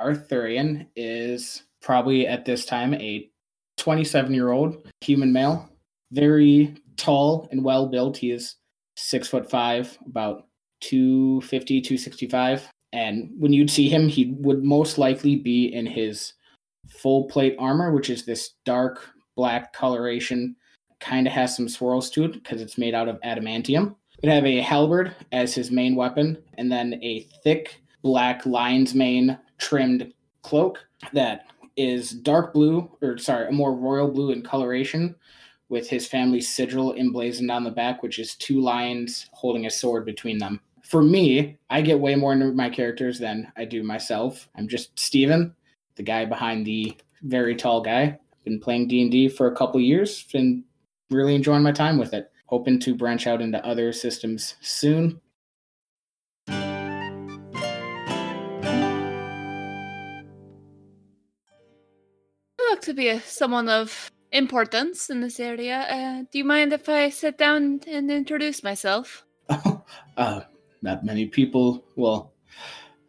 Arthurian is probably at this time a 27 year old human male, very tall and well built. He is six foot five, about 250, 265. And when you'd see him, he would most likely be in his full plate armor, which is this dark black coloration. Kind of has some swirls to it because it's made out of adamantium. He'd have a halberd as his main weapon, and then a thick black lion's mane trimmed cloak that is dark blue, or sorry, a more royal blue in coloration, with his family's sigil emblazoned on the back, which is two lions holding a sword between them. For me, I get way more into my characters than I do myself. I'm just Steven, the guy behind the very tall guy. Been playing D&D for a couple years been really enjoying my time with it. Hoping to branch out into other systems soon. Look to be a, someone of importance in this area. Uh, do you mind if I sit down and introduce myself? uh, not many people, well,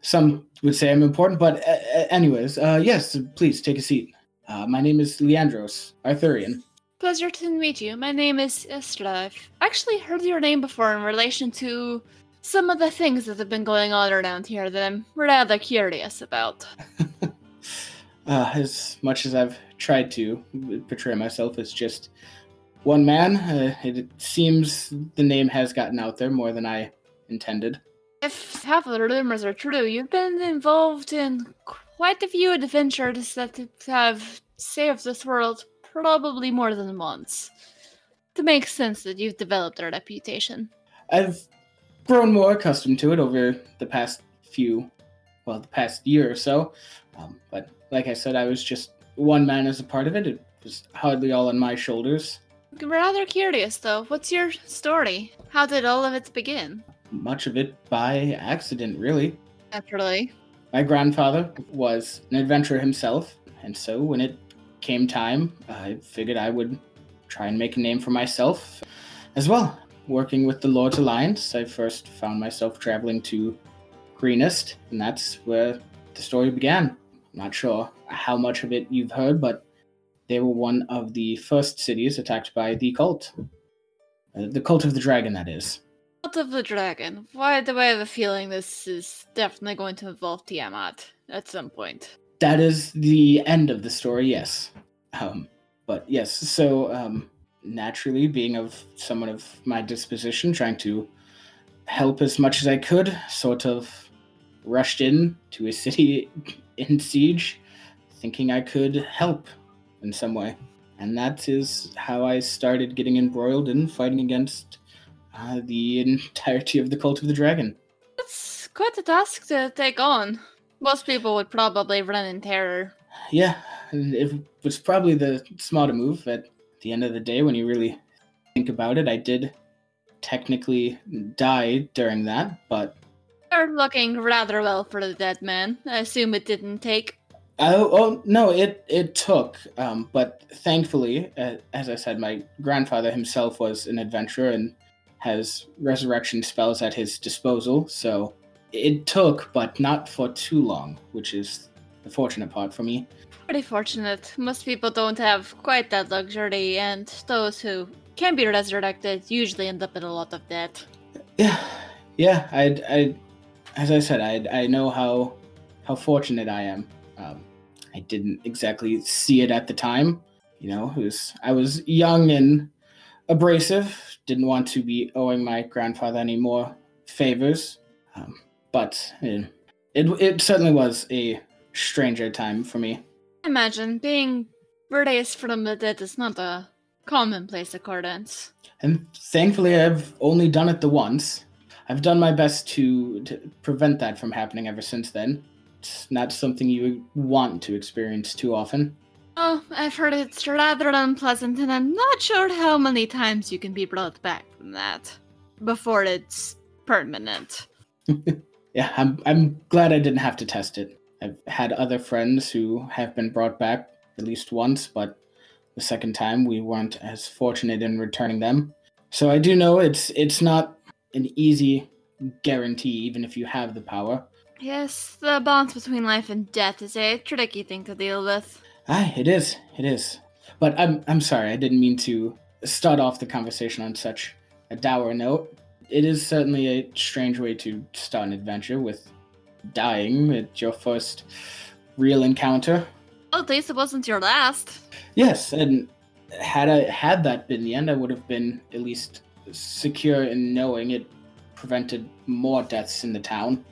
some would say I'm important, but uh, uh, anyways, uh, yes, please take a seat. Uh, my name is Leandros Arthurian. Pleasure to meet you. My name is Esther. I've actually heard your name before in relation to some of the things that have been going on around here that I'm rather curious about. uh, as much as I've tried to portray myself as just one man, uh, it seems the name has gotten out there more than I intended. If half of the rumors are true, you've been involved in quite a few adventures that have saved this world probably more than once. It makes sense that you've developed a reputation. I've grown more accustomed to it over the past few, well, the past year or so. Um, but like I said, I was just one man as a part of it. It was hardly all on my shoulders. Rather curious, though. What's your story? How did all of it begin? Much of it by accident, really. Naturally. My grandfather was an adventurer himself, and so when it came time, I figured I would try and make a name for myself as well. Working with the Lord's Alliance, I first found myself traveling to Greenest, and that's where the story began. Not sure how much of it you've heard, but they were one of the first cities attacked by the cult. Uh, the cult of the dragon, that is. Cult of the dragon. Why do I have a feeling this is definitely going to involve Tiamat at some point? That is the end of the story, yes. Um, but yes, so um, naturally, being of someone of my disposition, trying to help as much as I could, sort of rushed in to a city in siege, thinking I could help in some way. And that is how I started getting embroiled in fighting against uh, the entirety of the Cult of the Dragon. That's quite a task to take on. Most people would probably run in terror. Yeah, it was probably the smarter move. At the end of the day, when you really think about it, I did technically die during that, but You're looking rather well for the dead man. I assume it didn't take. Oh, oh no, it it took. Um, but thankfully, uh, as I said, my grandfather himself was an adventurer and has resurrection spells at his disposal. So it took, but not for too long, which is the fortunate part for me. Pretty fortunate. Most people don't have quite that luxury, and those who can be resurrected usually end up in a lot of debt. Yeah, yeah. I, I, as I said, I, I know how, how fortunate I am. Um, I didn't exactly see it at the time. You know, was I was young and abrasive. Didn't want to be owing my grandfather any more favors. Um, but it, it it certainly was a stranger time for me. Imagine being raised from the dead is not a commonplace occurrence. And thankfully, I've only done it the once. I've done my best to, to prevent that from happening ever since then. It's not something you want to experience too often. Oh, I've heard it's rather unpleasant, and I'm not sure how many times you can be brought back from that before it's permanent. yeah, I'm I'm glad I didn't have to test it. I've had other friends who have been brought back at least once, but the second time we weren't as fortunate in returning them. So I do know it's it's not an easy guarantee even if you have the power. Yes, the balance between life and death is a tricky thing to deal with. Aye, it is. It is. But I'm I'm sorry, I didn't mean to start off the conversation on such a dour note. It is certainly a strange way to start an adventure with dying at your first real encounter. Well, at least it wasn't your last. Yes, and had I had that been the end, I would have been at least secure in knowing it prevented more deaths in the town.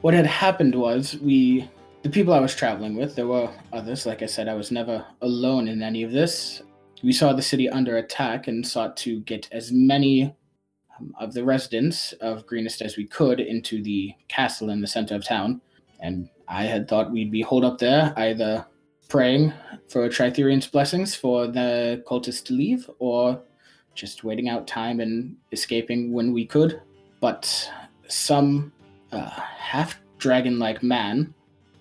What had happened was we the people I was traveling with, there were others. Like I said, I was never alone in any of this. We saw the city under attack and sought to get as many um, of the residents of Greenest as we could into the castle in the center of town. And I had thought we'd be holed up there, either praying for Tritherian's blessings for the cultists to leave, or just waiting out time and escaping when we could. But some uh, half dragon like man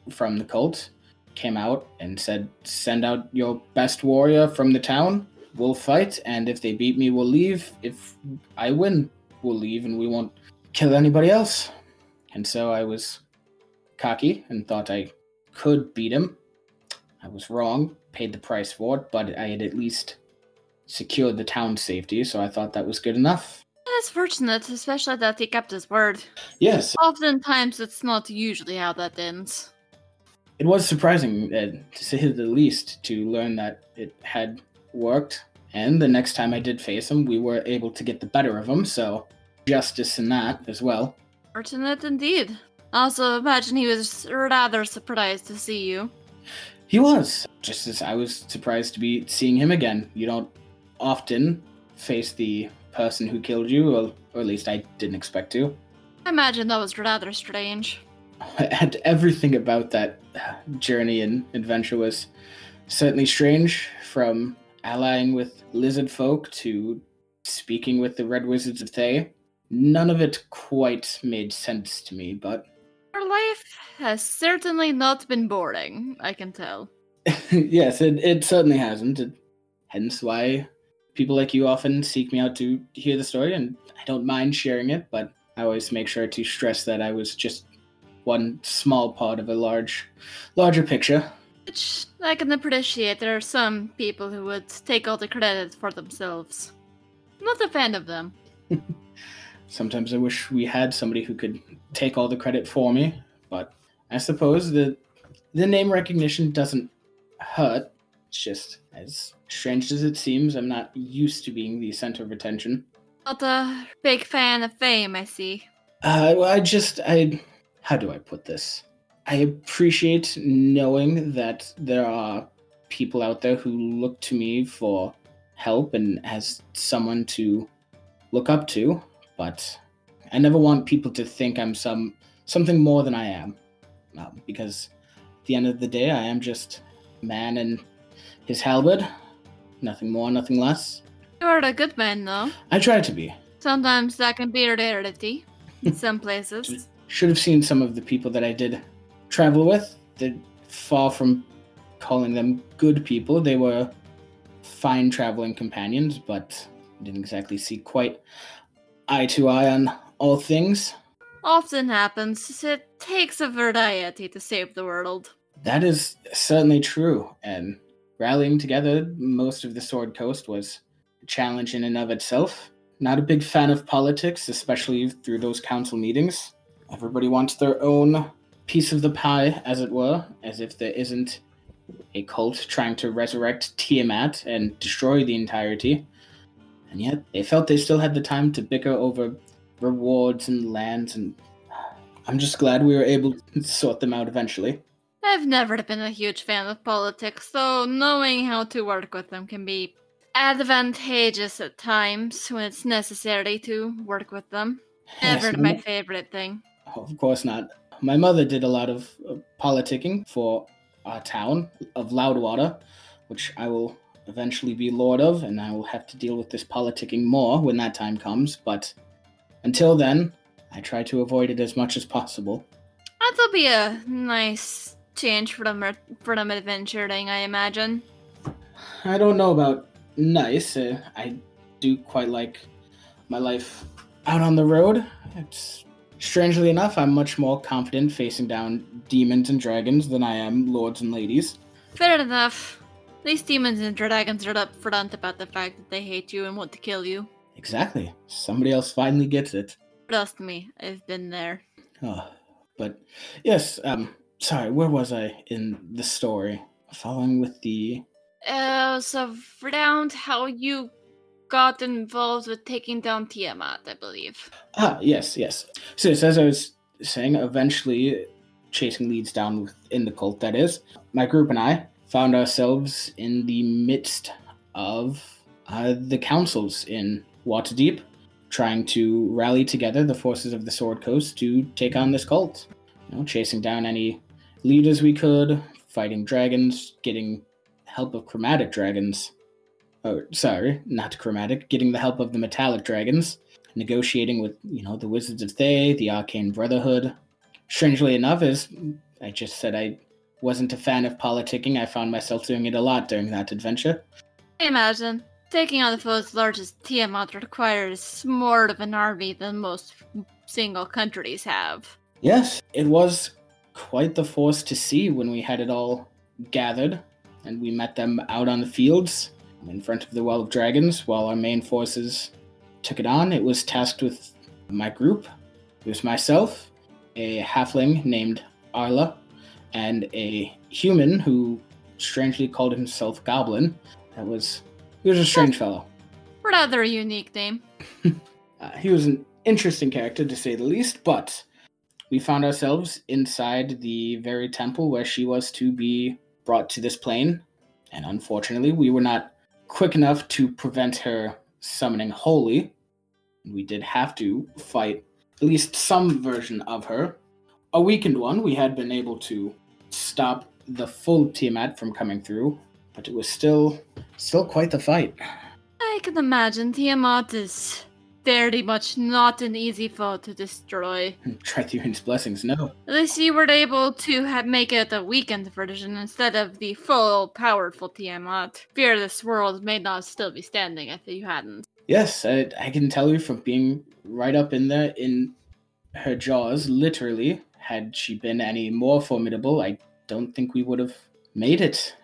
from the cult came out and said, Send out your best warrior from the town. We'll fight, and if they beat me, we'll leave. If I win, we'll leave, and we won't kill anybody else. And so I was cocky and thought I could beat him. I was wrong, paid the price for it, but I had at least secured the town's safety, so I thought that was good enough. That's fortunate, especially that he kept his word. Yes. Oftentimes, it's not usually how that ends it was surprising, uh, to say the least, to learn that it had worked. And the next time I did face him, we were able to get the better of him, so justice in that as well. Fortunate indeed. Also, imagine he was rather surprised to see you. He was, just as I was surprised to be seeing him again. You don't often face the person who killed you, or, or at least I didn't expect to. I imagine that was rather strange. and everything about that journey and adventure was certainly strange from allying with lizard folk to speaking with the red wizards of Thay. None of it quite made sense to me, but. Your life has certainly not been boring, I can tell. yes, it, it certainly hasn't. It, hence why people like you often seek me out to hear the story, and I don't mind sharing it, but I always make sure to stress that I was just one small part of a large, larger picture. Which I can appreciate. There are some people who would take all the credit for themselves. I'm not a fan of them. Sometimes I wish we had somebody who could take all the credit for me, but I suppose the the name recognition doesn't hurt. It's just as strange as it seems, I'm not used to being the center of attention. Not a big fan of fame, I see. Uh, well, I just I how do I put this? I appreciate knowing that there are people out there who look to me for help and as someone to look up to, but I never want people to think I'm some something more than I am, um, because at the end of the day, I am just a man and his halberd, nothing more, nothing less. You are a good man, though. I try to be. Sometimes that can be a rarity in some places should have seen some of the people that I did travel with. They're far from calling them good people. They were fine traveling companions, but didn't exactly see quite eye to eye on all things. Often happens. It takes a variety to save the world. That is certainly true, and rallying together most of the Sword Coast was a challenge in and of itself. Not a big fan of politics, especially through those council meetings. Everybody wants their own piece of the pie, as it were, as if there isn't a cult trying to resurrect Tiamat and destroy the entirety. And yet, they felt they still had the time to bicker over rewards and lands, and I'm just glad we were able to sort them out eventually. I've never been a huge fan of politics, so knowing how to work with them can be advantageous at times when it's necessary to work with them. Never yes, my favorite thing. Of course not. my mother did a lot of uh, politicking for our town of Loudwater, which I will eventually be lord of, and I will have to deal with this politicking more when that time comes. But until then, I try to avoid it as much as possible. That'll be a nice change from from adventuring, I imagine. I don't know about nice. Uh, I do quite like my life out on the road. It's strangely enough, I'm much more confident facing down demons and dragons than I am lords and ladies. Fair enough. These demons and dragons are upfront about the fact that they hate you and want to kill you. Exactly. Somebody else finally gets it. Trust me, I've been there. Oh, but yes. Um, sorry. Where was I in the story? Following with the. Uh, so around how you got involved with taking down Tiamat, I believe. Ah, yes, yes. So, as I was saying, eventually chasing leads down within the cult. That is, my group and I found ourselves in the midst of uh, the councils in Waterdeep, trying to rally together the forces of the Sword Coast to take on this cult. You know, chasing down any leaders we could, fighting dragons, getting help of chromatic dragons. Oh, sorry, not chromatic. Getting the help of the metallic dragons, negotiating with you know the Wizards of Thay, the Arcane Brotherhood. Strangely enough, as I just said, I wasn't a fan of politicking, I found myself doing it a lot during that adventure. Imagine. Taking on the foe's largest Tiamat requires more of an army than most single countries have. Yes, it was quite the force to see when we had it all gathered and we met them out on the fields in front of the Well of Dragons while our main forces took it on. It was tasked with my group. It was myself, a halfling named Arla, and a human who strangely called himself Goblin. That was he was a strange fellow. Rather unique name. uh, he was an interesting character to say the least, but we found ourselves inside the very temple where she was to be brought to this plane, and unfortunately, we were not quick enough to prevent her summoning Holy. We did have to fight at least some version of her. A weakened one, we had been able to stop the full Tiamat from coming through, but it was still still quite the fight. I can imagine Tiamat is very much not an easy foe to destroy. Trithurian's blessings, no. At least you were able to have, make it a weakened version instead of the full, powerful Tiamat. Fear this world may not still be standing if you hadn't. Yes, I, I can tell you from being right up in there in her jaws, literally, had she been any more formidable, I don't think we would have made it.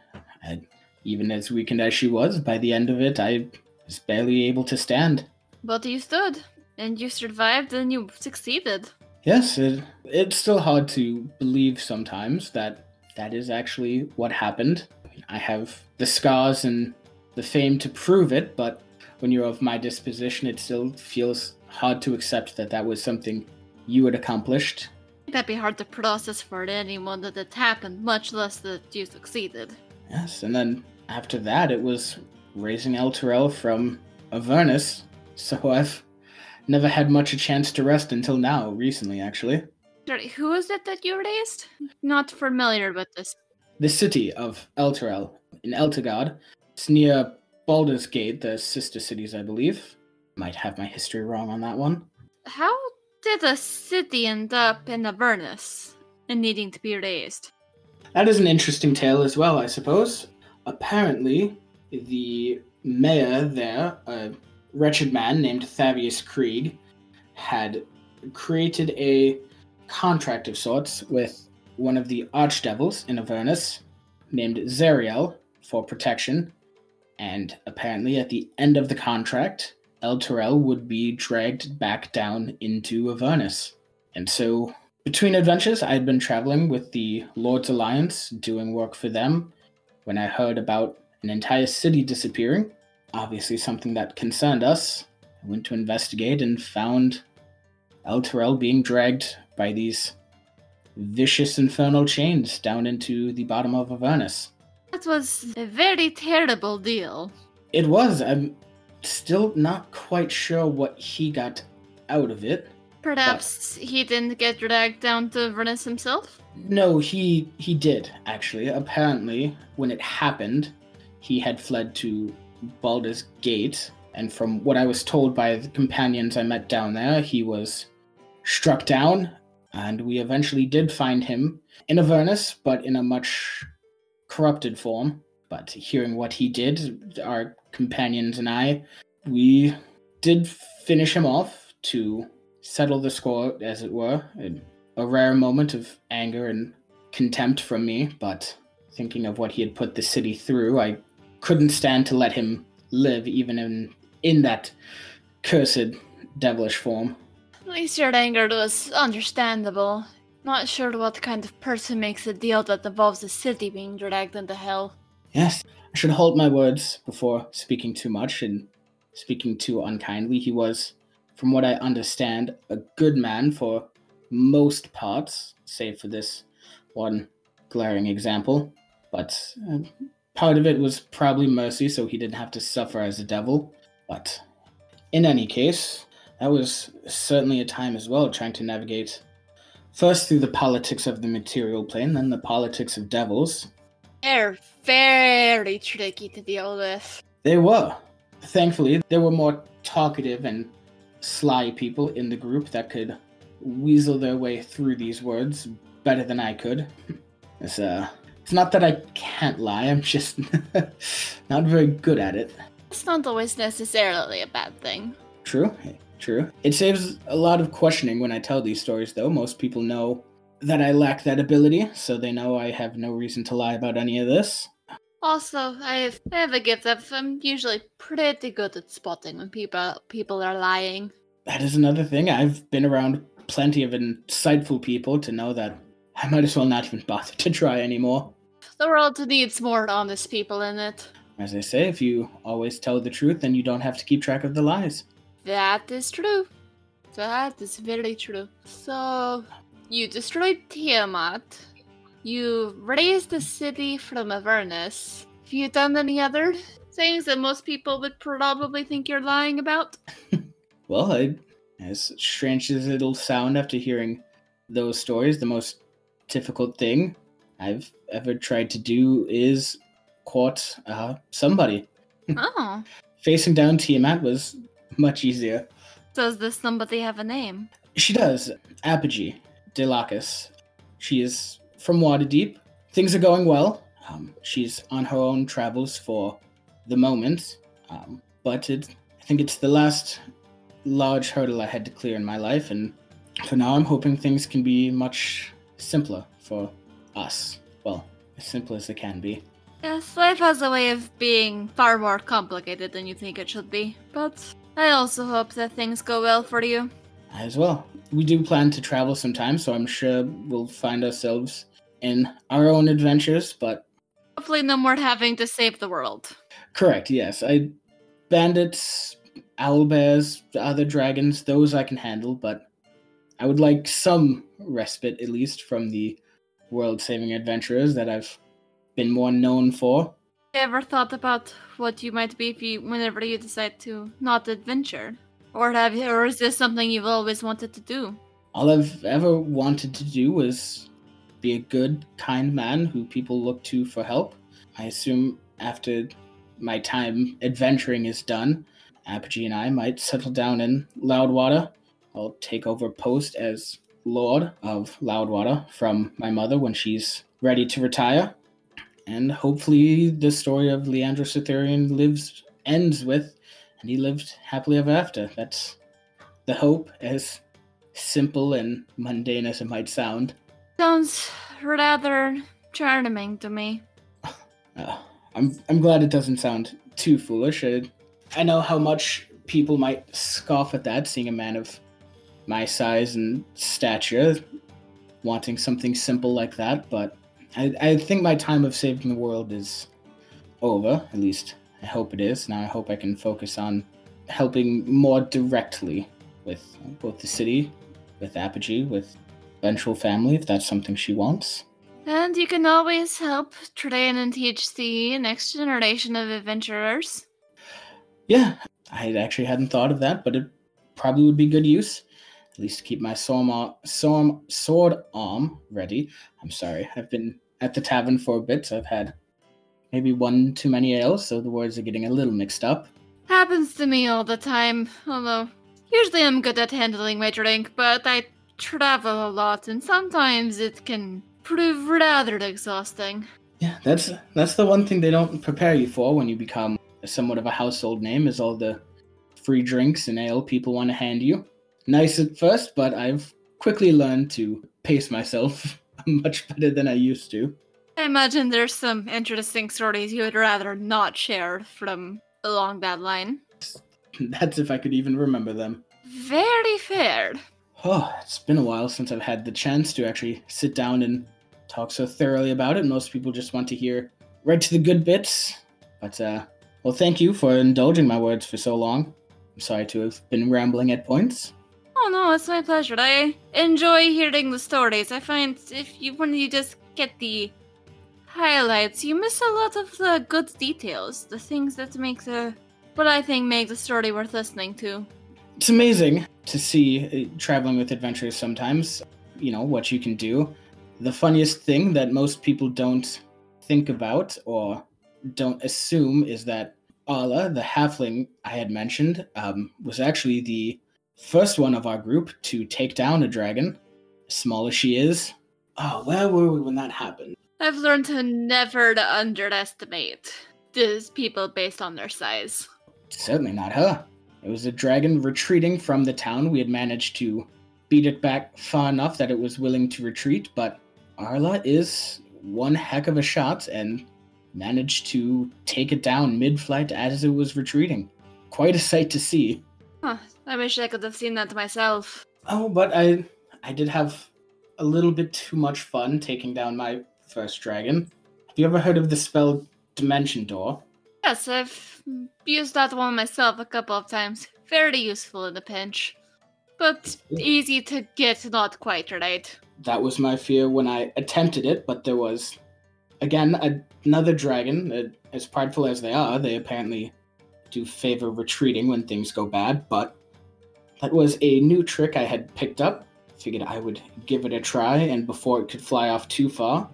I, even as weakened as she was, by the end of it, I was barely able to stand. But you stood, and you survived, and you succeeded. Yes, it, it's still hard to believe sometimes that that is actually what happened. I have the scars and the fame to prove it, but when you're of my disposition, it still feels hard to accept that that was something you had accomplished That'd be hard to process for anyone that it happened, much less that you succeeded. Yes, and then after that, it was raising Elturel from Avernus, so I've never had much a chance to rest until now, recently, actually. Sorry, who is it that you raised? Not familiar with this. The city of Elturel in Elturgard. It's near Baldur's Gate, the sister cities, I believe. Might have my history wrong on that one. How did a city end up in Avernus and needing to be raised? That is an interesting tale as well, I suppose. Apparently, the mayor there, a wretched man named Thavius Kreeg, had created a contract of sorts with one of the archdevils in Avernus named Zariel for protection. And apparently, at the end of the contract, Elturel would be dragged back down into Avernus. And so, between adventures, I had been traveling with the Lord's Alliance, doing work for them, when I heard about an entire city disappearing, obviously something that concerned us. I went to investigate and found Elturel being dragged by these vicious infernal chains down into the bottom of Avernus. That was a very terrible deal. It was. I'm still not quite sure what he got out of it. Perhaps he didn't get dragged down to Avernus himself? No, he he did actually. Apparently, when it happened, he had fled to Baldur's Gate, and from what I was told by the companions I met down there, he was struck down, and we eventually did find him in Avernus, but in a much corrupted form. But hearing what he did, our companions and I, we did finish him off to settle the score, as it were. A rare moment of anger and contempt from me, but thinking of what he had put the city through, I couldn't stand to let him live even in in that cursed devilish form. At least your anger was understandable. Not sure what kind of person makes a deal that involves the city being dragged into hell. Yes, I should hold my words before speaking too much and speaking too unkindly. He was, from what I understand, a good man for most parts, save for this one glaring example. But uh, part of it was probably mercy, so he didn't have to suffer as a devil. But in any case, that was certainly a time as well trying to navigate first through the politics of the material plane, then the politics of devils. They're very tricky to deal with. They were. Thankfully, there were more talkative and sly people in the group that could weasel their way through these words better than I could. It's uh it's not that I can't lie, I'm just not very good at it. It's not always necessarily a bad thing. True, true. It saves a lot of questioning when I tell these stories, though. Most people know that I lack that ability, so they know I have no reason to lie about any of this. Also, I have, I have a gift that I'm usually pretty good at spotting when people people are lying. That is another thing. I've been around plenty of insightful people to know that I might as well not even bother to try anymore. The world needs more honest people in it. As I say, if you always tell the truth, then you don't have to keep track of the lies. That is true. That is very true. So, you destroyed Tiamat. You raised the city from Avernus. Have you done any other things that most people would probably think you're lying about? well, I, as strange as it'll sound after hearing those stories, the most difficult thing I've ever tried to do is court uh, somebody. Oh. Facing down Tiamat was much easier. Does this somebody have a name? She does. Apogee Delacus. She is from Waterdeep. Things are going well. Um, she's on her own travels for the moment. Um, but it, I think it's the last large hurdle I had to clear in my life, and for now I'm hoping things can be much simpler for us. Well, as simple as it can be. Yes, life has a way of being far more complicated than you think it should be, but I also hope that things go well for you. As well. We do plan to travel sometime, so I'm sure we'll find ourselves in our own adventures, but. Hopefully, no more having to save the world. Correct, yes. I. Bandits, owlbears, other dragons, those I can handle, but I would like some respite, at least, from the world saving adventurers that I've been more known for. Ever thought about what you might be if you, whenever you decide to not adventure, or have, or is this something you've always wanted to do? All I've ever wanted to do was be a good, kind man who people look to for help. I assume after my time adventuring is done, Apogee and I might settle down in Loudwater. I'll take over post as Lord of Loudwater from my mother when she's ready to retire. And hopefully the story of Leandro Cytherian lives ends with and he lived happily ever after. That's the hope, as simple and mundane as it might sound. Sounds rather charming to me. Uh, I'm I'm glad it doesn't sound too foolish. I, I know how much people might scoff at that, seeing a man of my size and stature wanting something simple like that, but I, I think my time of saving the world is over, at least I hope it is. Now I hope I can focus on helping more directly with both the city, with Apogee, with eventual family, if that's something she wants. And you can always help train and teach the next generation of adventurers. Yeah, I actually hadn't thought of that, but it probably would be good use. At least keep my sword arm, sword, sword arm ready. I'm sorry, I've been at the tavern for a bit, so I've had maybe one too many ales, so the words are getting a little mixed up. Happens to me all the time, although usually I'm good at handling my drink, but I travel a lot and sometimes it can prove rather exhausting. Yeah, that's that's the one thing they don't prepare you for when you become somewhat of a household name is all the free drinks and ale people want to hand you. Nice at first, but I've quickly learned to pace myself much better than I used to. I imagine there's some interesting stories you would rather not share from along that line. That's if I could even remember them. Very fair. Oh, it's been a while since I've had the chance to actually sit down and talk so thoroughly about it. Most people just want to hear right to the good bits. But, uh, well, thank you for indulging my words for so long. I'm sorry to have been rambling at points. Oh no, it's my pleasure. I enjoy hearing the stories. I find if you when you just get the highlights, you miss a lot of the good details, the things that make the what I think make the story worth listening to. It's amazing to see uh, traveling with adventurers sometimes, you know, what you can do. The funniest thing that most people don't think about or don't assume is that Arla, the halfling I had mentioned, um, was actually the first one of our group to take down a dragon, as small as she is. Oh, where were we when that happened? I've learned to never to underestimate these people based on their size. Certainly not her. It was a dragon retreating from the town. We had managed to beat it back far enough that it was willing to retreat, but Arla is one heck of a shot and managed to take it down mid flight as it was retreating. Quite a sight to see. Huh, I wish I could have seen that myself. Oh, but I I did have a little bit too much fun taking down my first dragon. Have you ever heard of the spell Dimension Door? Yes, I've used that one myself a couple of times. Very useful in a pinch. But easy to get not quite right. That was my fear when I attempted it, but there was, again, another dragon. Uh, as prideful as they are, they apparently do favor retreating when things go bad, but that was a new trick I had picked up. Figured I would give it a try, and before it could fly off too far,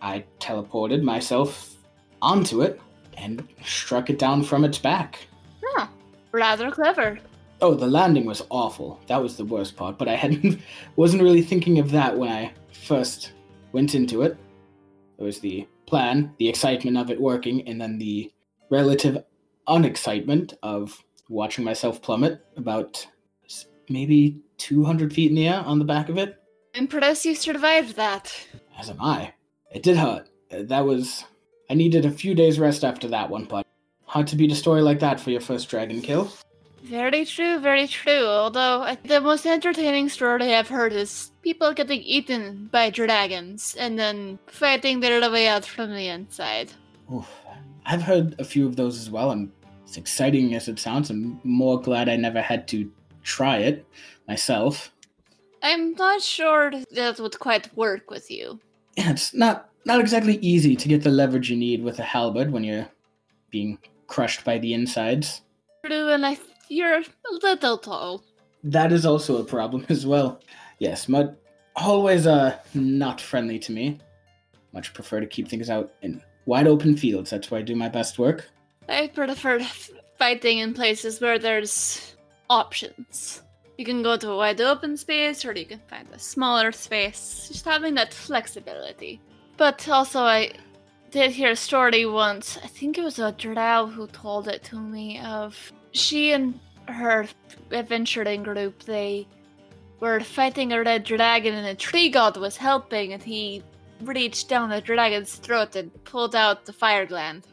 I teleported myself onto it and struck it down from its back. Huh. Rather clever. Oh, the landing was awful. That was the worst part, but I hadn't wasn't really thinking of that when I first went into it. It was the plan, the excitement of it working, and then the relative unexcitement of watching myself plummet about maybe 200 feet in the air on the back of it. I'm impressed you survived that. As am I. It did hurt. Uh, that was I needed a few days rest after that one, but hard to beat a story like that for your first dragon kill. Very true, very true. Although the most entertaining story I've heard is people getting eaten by dragons and then fighting their way out from the inside. Oof. I've heard a few of those as well, and as exciting as it sounds, I'm more glad I never had to try it myself. I'm not sure that would quite work with you. Yeah, it's not not exactly easy to get the leverage you need with a halberd when you're being crushed by the insides. True, and I you're a little tall. That is also a problem as well. Yes, mud always uh not friendly to me. Much prefer to keep things out in wide open fields. That's where I do my best work. I prefer fighting in places where there's options. You can go to a wide open space or you can find a smaller space. Just having that flexibility. But also, I did hear a story once. I think it was a drow who told it to me. Of she and her adventuring group, they were fighting a red dragon, and a tree god was helping, and he reached down the dragon's throat and pulled out the fire gland.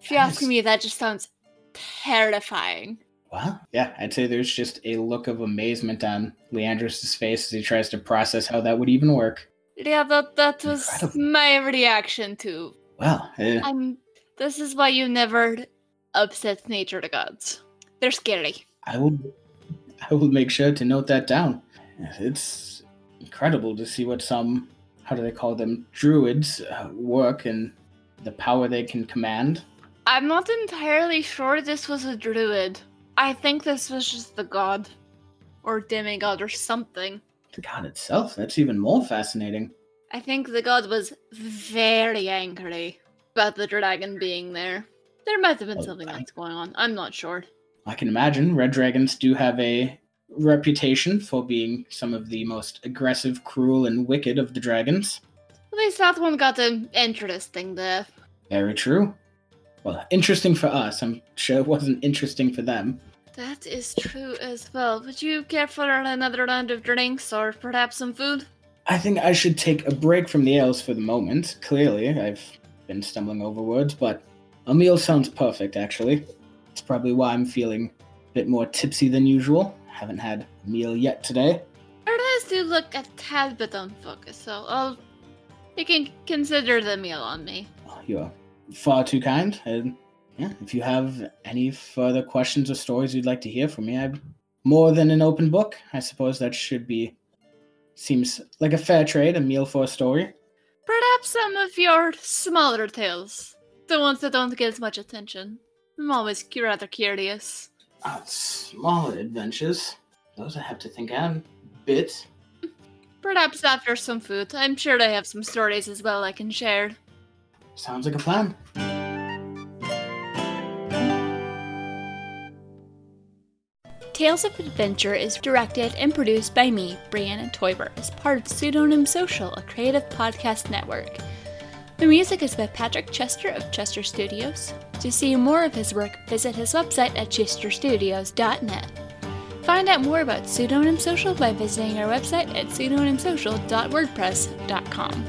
If you ask me, that just sounds terrifying. Well, yeah, I'd say there's just a look of amazement on Leandros' face as he tries to process how that would even work. Yeah, that that was Incredible. my reaction too. Well, uh, I'm. This is why you never upset nature to gods. They're scary. I will. I will make sure to note that down. It's incredible to see what some, how do they call them, druids uh, work and the power they can command. I'm not entirely sure this was a druid. I think this was just the god. or demigod or something. The god itself, that's even more fascinating. I think the god was very angry about the dragon being there. There might have been Oh, something I- else going on. I'm not sure. I can imagine red dragons do have a reputation for being some of the most aggressive, cruel, and wicked of the dragons. At least that one got an interesting death. Very true. Well, interesting for us. I'm sure it wasn't interesting for them. That is true as well. Would you care for another round of drinks or perhaps some food? I think I should take a break from the ales for the moment. Clearly, I've been stumbling over words, but a meal sounds perfect, actually. It's probably why I'm feeling a bit more tipsy than usual. Haven't had a meal yet today. Eyes do look a tad bit unfocused, so I'll. You can consider the meal on me. Oh, You're far too kind. And yeah, if you have any further questions or stories you'd like to hear from me, I'm more than an open book. I suppose that should be. Seems like a fair trade, a meal for a story. Perhaps some of your smaller tales. The ones that don't get as much attention. I'm always rather curious. Uh, smaller adventures. Those I have to think on a bit. Perhaps after some food. I'm sure they have some stories as well I can share. Sounds like a plan. Tales of Adventure is directed and produced by me, Brianna Toiber, as part of Pseudonym Social, a creative podcast network. The music is by Patrick Chester of Chester Studios. To see more of his work, visit his website at chesterstudios.net. Find out more about Pseudonym Social by visiting our website at pseudonymsocial.wordpress.com.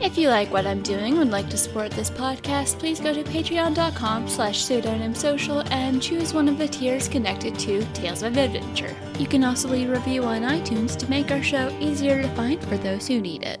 If you like what I'm doing and would like to support this podcast, please go to patreon.com slash pseudonymsocial and choose one of the tiers connected to Tales of Adventure. You can also leave a review on iTunes to make our show easier to find for those who need it.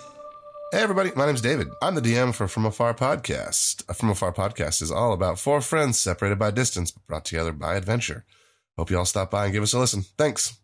Hey, everybody, my name's David. I'm the DM for From Afar Podcast. A From Afar Podcast is all about four friends separated by distance, but brought together by adventure. Hope you all stop by and give us a listen. Thanks.